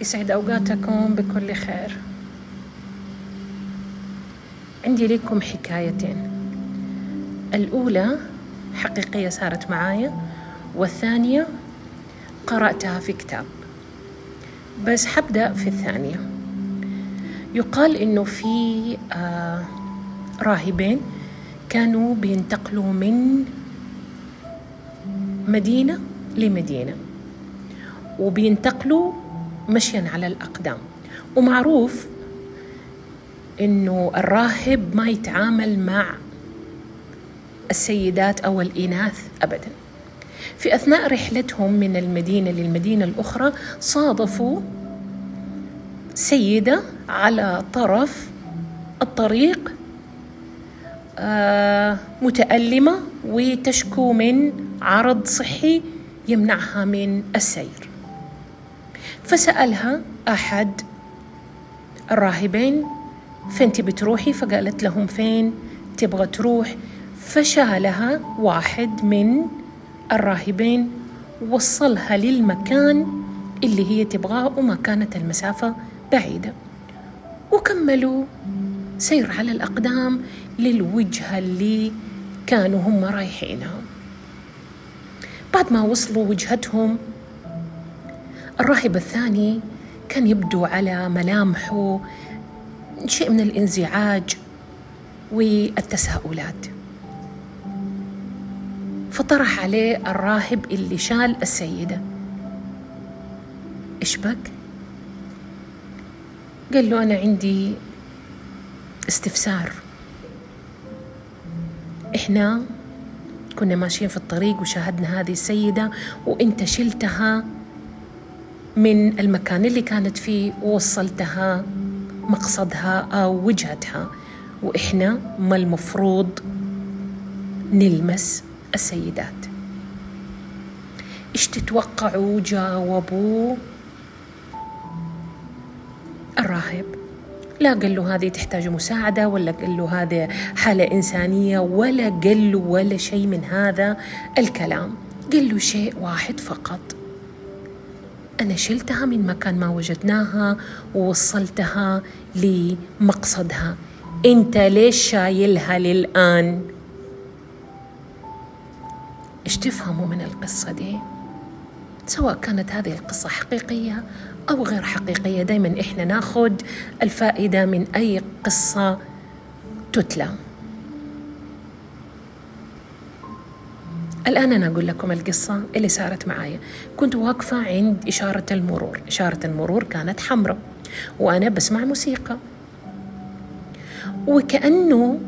يسعد أوقاتكم بكل خير. عندي لكم حكايتين. الأولى حقيقية صارت معايا والثانية قرأتها في كتاب. بس حبدأ في الثانية. يقال إنه في آه راهبين كانوا بينتقلوا من مدينة لمدينة وبينتقلوا مشيا على الأقدام. ومعروف إنه الراهب ما يتعامل مع السيدات أو الإناث أبدا. في أثناء رحلتهم من المدينة للمدينة الأخرى صادفوا سيدة على طرف الطريق آه، متألمة وتشكو من عرض صحي يمنعها من السير. فسألها أحد الراهبين فين تبي تروحي؟ فقالت لهم فين تبغى تروح؟ فشالها واحد من الراهبين وصلها للمكان اللي هي تبغاه وما كانت المسافة بعيدة. وكملوا سير على الأقدام للوجهة اللي كانوا هم رايحينها بعد ما وصلوا وجهتهم الراهب الثاني كان يبدو على ملامحه شيء من الانزعاج والتساؤلات. فطرح عليه الراهب اللي شال السيدة. إيش بك؟ قال له أنا عندي استفسار. إحنا كنا ماشيين في الطريق وشاهدنا هذه السيدة وإنت شلتها من المكان اللي كانت فيه ووصلتها مقصدها أو وجهتها. وإحنا ما المفروض نلمس السيدات. إيش تتوقعوا جاوبوا؟ الراهب. لا قال له هذه تحتاج مساعدة ولا قال له هذه حالة إنسانية ولا قال له ولا شيء من هذا الكلام. قال له شيء واحد فقط. أنا شلتها من مكان ما وجدناها ووصلتها لمقصدها أنت ليش شايلها للآن؟ إيش تفهموا من القصة دي؟ سواء كانت هذه القصة حقيقية أو غير حقيقية دايما إحنا ناخذ الفائدة من أي قصة تتلى الآن أنا أقول لكم القصة اللي صارت معايا. كنت واقفة عند إشارة المرور. إشارة المرور كانت حمراء وأنا بسمع موسيقى. وكأنه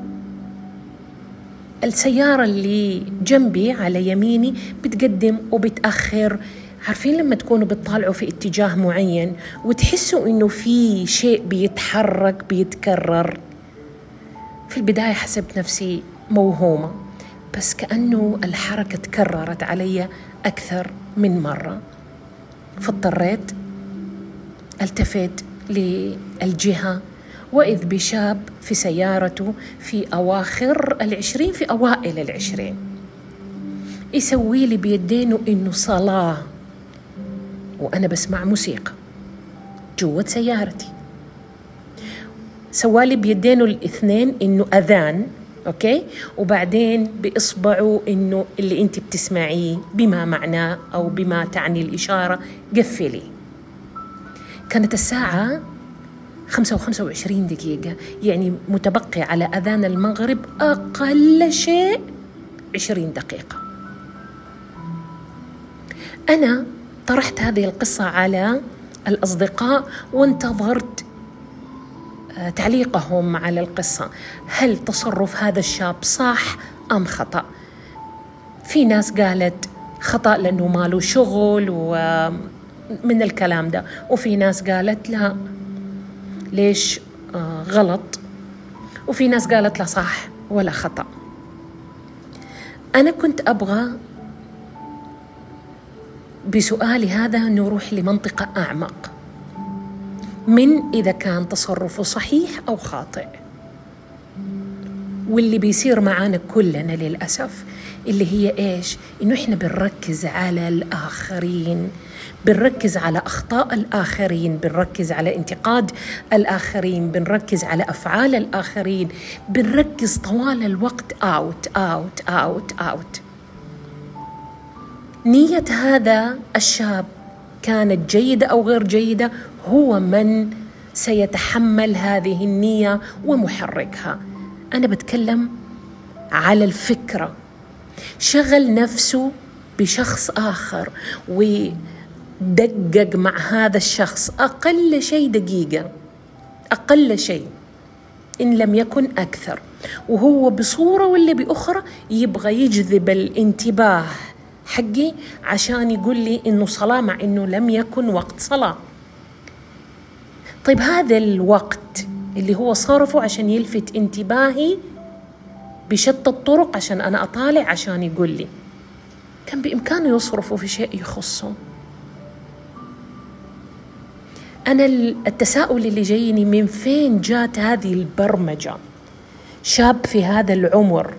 السيارة اللي جنبي على يميني بتقدم وبتأخر. عارفين لما تكونوا بتطالعوا في اتجاه معين وتحسوا إنه في شيء بيتحرك بيتكرر؟ في البداية حسبت نفسي موهومة. بس كأنه الحركة تكررت علي أكثر من مرة. فاضطريت ألتفت للجهة وإذ بشاب في سيارته في أواخر العشرين في أوائل العشرين يسوي لي بيدينه إنه صلاة وأنا بسمع موسيقى جوة سيارتي. سوالي بيدينه الاثنين إنه أذان أوكي؟ وبعدين بإصبعه إنه اللي أنت بتسمعيه بما معناه أو بما تعني الإشارة قفلي. كانت خمسة وخمسة وعشرين دقيقة يعني متبقي على أذان المغرب أقل شيء عشرين دقيقة. أنا طرحت هذه القصة على الأصدقاء وانتظرت تعليقهم على القصة. هل تصرف هذا الشاب صح أم خطأ؟ في ناس قالت خطأ لأنه ماله شغل ومن الكلام ده وفي ناس قالت لا. ليش؟ آه، غلط. وفي ناس قالت لا صح ولا خطأ. أنا كنت أبغى بسؤالي هذا نروح لمنطقة أعمق. من إذا كان تصرفه صحيح أو خاطئ. واللي بيصير معانا كلنا للأسف اللي هي إيش؟ إنه إحنا بنركز على الآخرين بنركز على أخطاء الآخرين بنركز على انتقاد الآخرين بنركز على أفعال الآخرين بنركز طوال الوقت out out out out نية هذا الشاب كانت جيدة أو غير جيدة؟ هو من سيتحمل هذه النية ومحركها. أنا بتكلم على الفكرة. شغل نفسه بشخص آخر ودقق مع هذا الشخص أقل شيء دقيقة. أقل شيء. إن لم يكن أكثر. وهو بصورة ولا بأخرى يبغى يجذب الانتباه حقي عشان يقول لي إنه صلاة مع إنه لم يكن وقت صلاة. طيب هذا الوقت اللي هو صرفه عشان يلفت انتباهي بشتى الطرق عشان أنا أطالع عشان يقول لي. كان بإمكانه يصرفه في شيء يخصه أنا التساؤل اللي جايني من فين جات هذه البرمجة؟ شاب في هذا العمر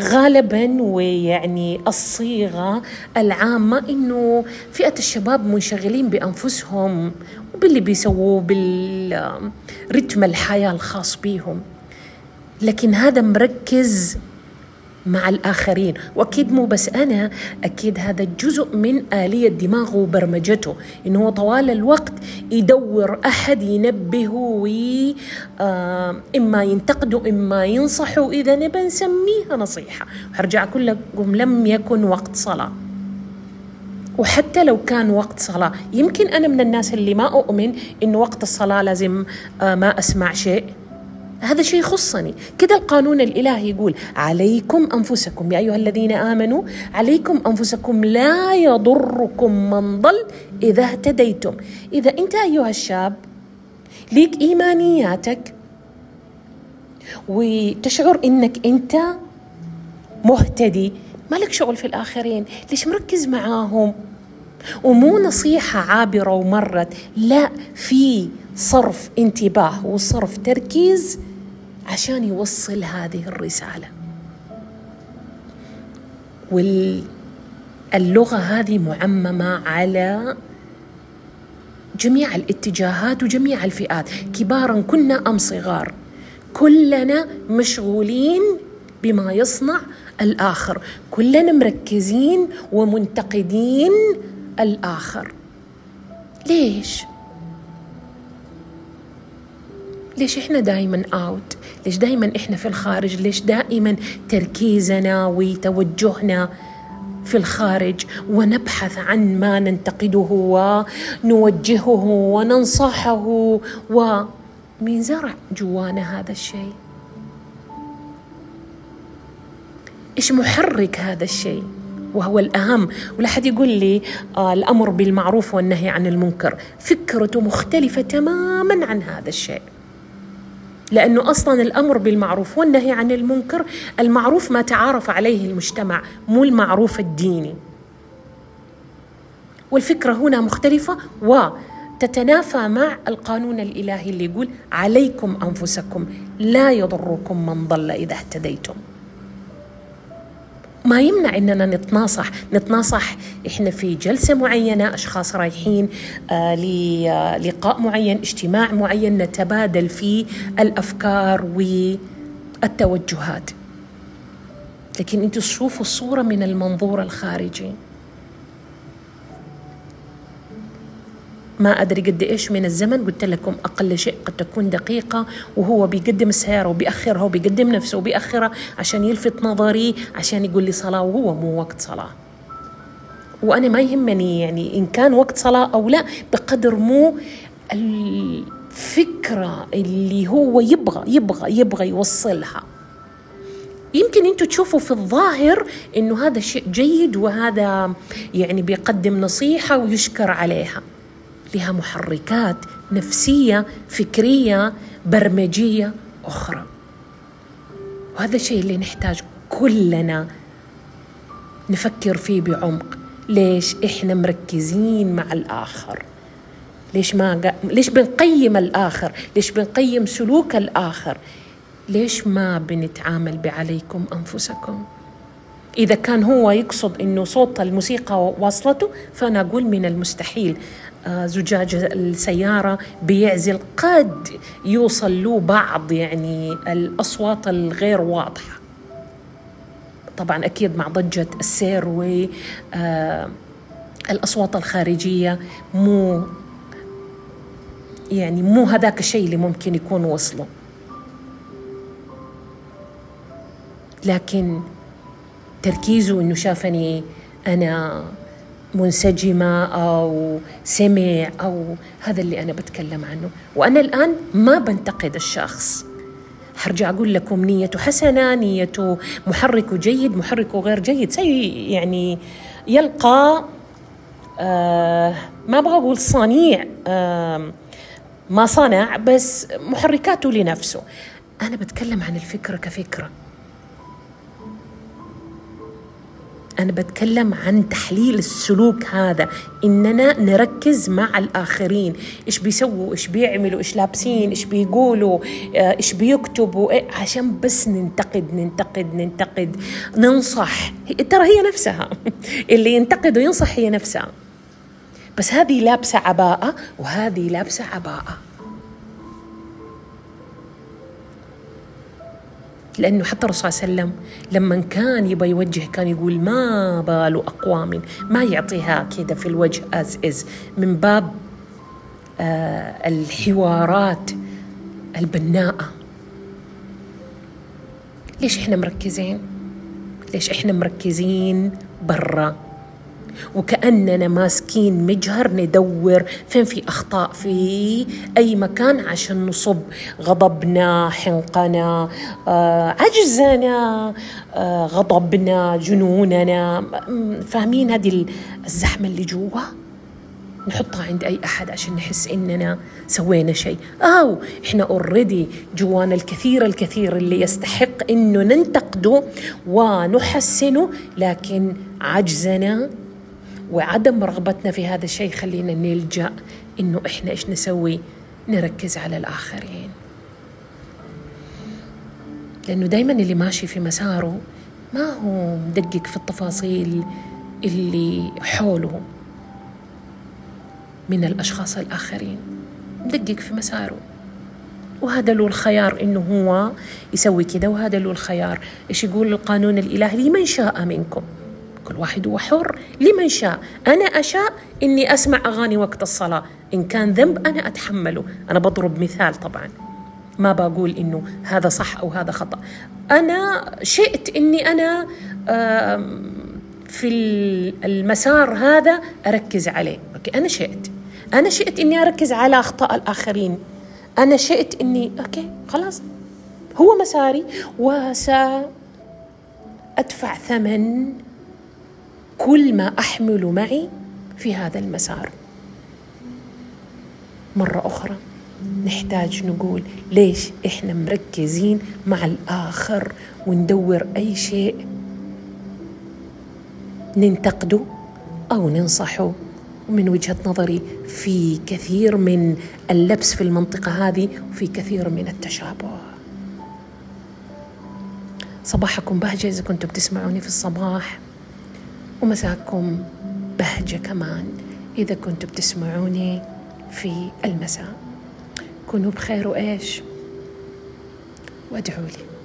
غالبا ويعني الصيغة العامة إنه فئة الشباب منشغلين بأنفسهم وباللي بيسووه بالرتم الحياة الخاص بيهم. لكن هذا مركز مع الآخرين. وأكيد مو بس أنا أكيد هذا جزء من آلية دماغه وبرمجته. إنه هو طوال الوقت يدور أحد ينبهه وي آه إما ينتقده إما ينصحه إذا نبى نسميها نصيحة. وحرجع أقول لكم لم يكن وقت صلاة. وحتى لو كان وقت صلاة يمكن أنا من الناس اللي ما أؤمن إنه وقت الصلاة لازم آه ما أسمع شيء. هذا شيء يخصني. كده القانون الإلهي يقول عليكم أنفسكم. يا أيها الذين آمنوا عليكم أنفسكم لا يضركم من ضل إذا اهتديتم. إذا أنت أيها الشاب ليك إيمانياتك وتشعر إنك أنت مهتدي ما لك شغل في الآخرين ليش مركز معاهم؟ ومو نصيحة عابرة ومرت لا في صرف انتباه وصرف تركيز عشان يوصل هذه الرسالة. واللغة هذه معممة على جميع الاتجاهات وجميع الفئات. كبارا كنا أم صغار كلنا مشغولين بما يصنع الآخر. كلنا مركزين ومنتقدين الآخر. ليش؟ ليش إحنا دائما اوت ليش دائما إحنا في الخارج؟ ليش دائما تركيزنا وتوجهنا في الخارج؟ ونبحث عن ما ننتقده ونوجهه وننصحه ومين زرع جوانا هذا الشيء؟ إيش محرك هذا الشيء؟ وهو الأهم. ولا حد يقول لي آه الأمر بالمعروف والنهي عن المنكر. فكرته مختلفة تماما عن هذا الشيء. لأنه أصلا الأمر بالمعروف والنهي عن المنكر المعروف ما تعارف عليه المجتمع مو المعروف الديني. والفكرة هنا مختلفة وتتنافى مع القانون الإلهي اللي يقول عليكم أنفسكم لا يضركم من ضل إذا اهتديتم. ما يمنع إننا نتناصح نتناصح إحنا في جلسة معينة أشخاص رايحين آه للقاء معين اجتماع معين نتبادل فيه الأفكار والتوجهات. لكن أنتم تشوفوا الصورة من المنظور الخارجي. ما أدري قد إيش من الزمن قلت لكم أقل شيء قد تكون دقيقة وهو بيقدم السيارة وبيأخرها وبيقدم نفسه وبيأخرها عشان يلفت نظري عشان يقول لي صلاة وهو مو وقت صلاة. وأنا ما يهمني يعني إن كان وقت صلاة أو لا بقدر مو الفكرة اللي هو يبغى يبغى يبغى يوصلها. يمكن أنتم تشوفوا في الظاهر إنه هذا شيء جيد وهذا يعني بيقدم نصيحة ويشكر عليها. لها محركات نفسية فكرية برمجية أخرى. وهذا الشيء اللي نحتاج كلنا نفكر فيه بعمق. ليش إحنا مركزين مع الآخر؟ ليش ما ليش بنقيم الآخر؟ ليش بنقيم سلوك الآخر؟ ليش ما بنتعامل بعليكم أنفسكم؟ إذا كان هو يقصد أنه صوت الموسيقى واصلته فأنا أقول من المستحيل. آه، زجاج السيارة بيعزل قد يوصل له بعض يعني الأصوات الغير واضحة. طبعا أكيد مع ضجة السير و آه، الأصوات الخارجية مو يعني مو هذاك الشيء اللي ممكن يكون وصله. لكن تركيزه إنه شافني أنا منسجمة أو سمع أو هذا اللي أنا بتكلم عنه. وأنا الآن ما بنتقد الشخص. حرجع أقول لكم نيته حسنة نيته محركه جيد محركه غير جيد. سي يعني يلقى آه ما أبغى أقول صنيع آه ما صنع بس محركاته لنفسه. أنا بتكلم عن الفكرة كفكرة. أنا بتكلم عن تحليل السلوك هذا إننا نركز مع الآخرين. إيش بيسووا؟ إيش بيعملوا؟ إيش لابسين؟ إيش بيقولوا؟ آه، إيش بيكتبوا؟ إيه عشان بس ننتقد ننتقد ننتقد. ننصح. ترى هي نفسها. اللي ينتقد وينصح هي نفسها. بس هذه لابسة عباءة وهذه لابسة عباءة. لأنه حتى الرسول صلى الله عليه وسلم لما كان يبغى يوجه كان يقول ما بال أقوام ما يعطيها كده في الوجه أز إز من باب آه الحوارات البناءة. ليش إحنا مركزين؟ ليش إحنا مركزين برا؟ وكأننا ماسكين مجهر ندور فين في أخطاء في أي مكان عشان نصب غضبنا حنقنا آه، عجزنا آه، غضبنا جنوننا. فاهمين هذه الزحمة اللي جوا؟ نحطها عند أي أحد عشان نحس إننا سوينا شيء. أو إحنا أوريدي جوانا الكثير الكثير اللي يستحق إنه ننتقده ونحسنه لكن عجزنا وعدم رغبتنا في هذا الشيء خلينا نلجأ إنه إحنا إيش نسوي؟ نركز على الآخرين. لأنه دايما اللي ماشي في مساره ما هو مدقق في التفاصيل اللي حوله من الأشخاص الآخرين. مدقق في مساره. وهذا له الخيار إنه هو يسوي كذا وهذا له الخيار. إيش يقول القانون الإلهي؟ لمن شاء منكم. كل واحد هو حر. لمن شاء؟ أنا أشاء إني أسمع أغاني وقت الصلاة. إن كان ذنب أنا أتحمله. أنا بضرب مثال طبعا. ما بقول إنه هذا صح أو هذا خطأ. أنا شئت إني أنا في المسار هذا أركز عليه. okay أنا شئت. أنا شئت إني أركز على أخطاء الآخرين. أنا شئت إني okay خلاص. هو مساري. وسأدفع ثمن كل ما أحمل معي في هذا المسار. مرة أخرى نحتاج نقول ليش إحنا مركزين مع الآخر وندور أي شيء؟ ننتقده أو ننصحه؟ ومن وجهة نظري في كثير من اللبس في المنطقة هذه وفي كثير من التشابه. صباحكم بهجة إذا كنتم بتسمعوني في الصباح. ومساكم بهجة كمان إذا كنتوا بتسمعوني في المساء. كونوا بخير وإيش؟ وادعوا لي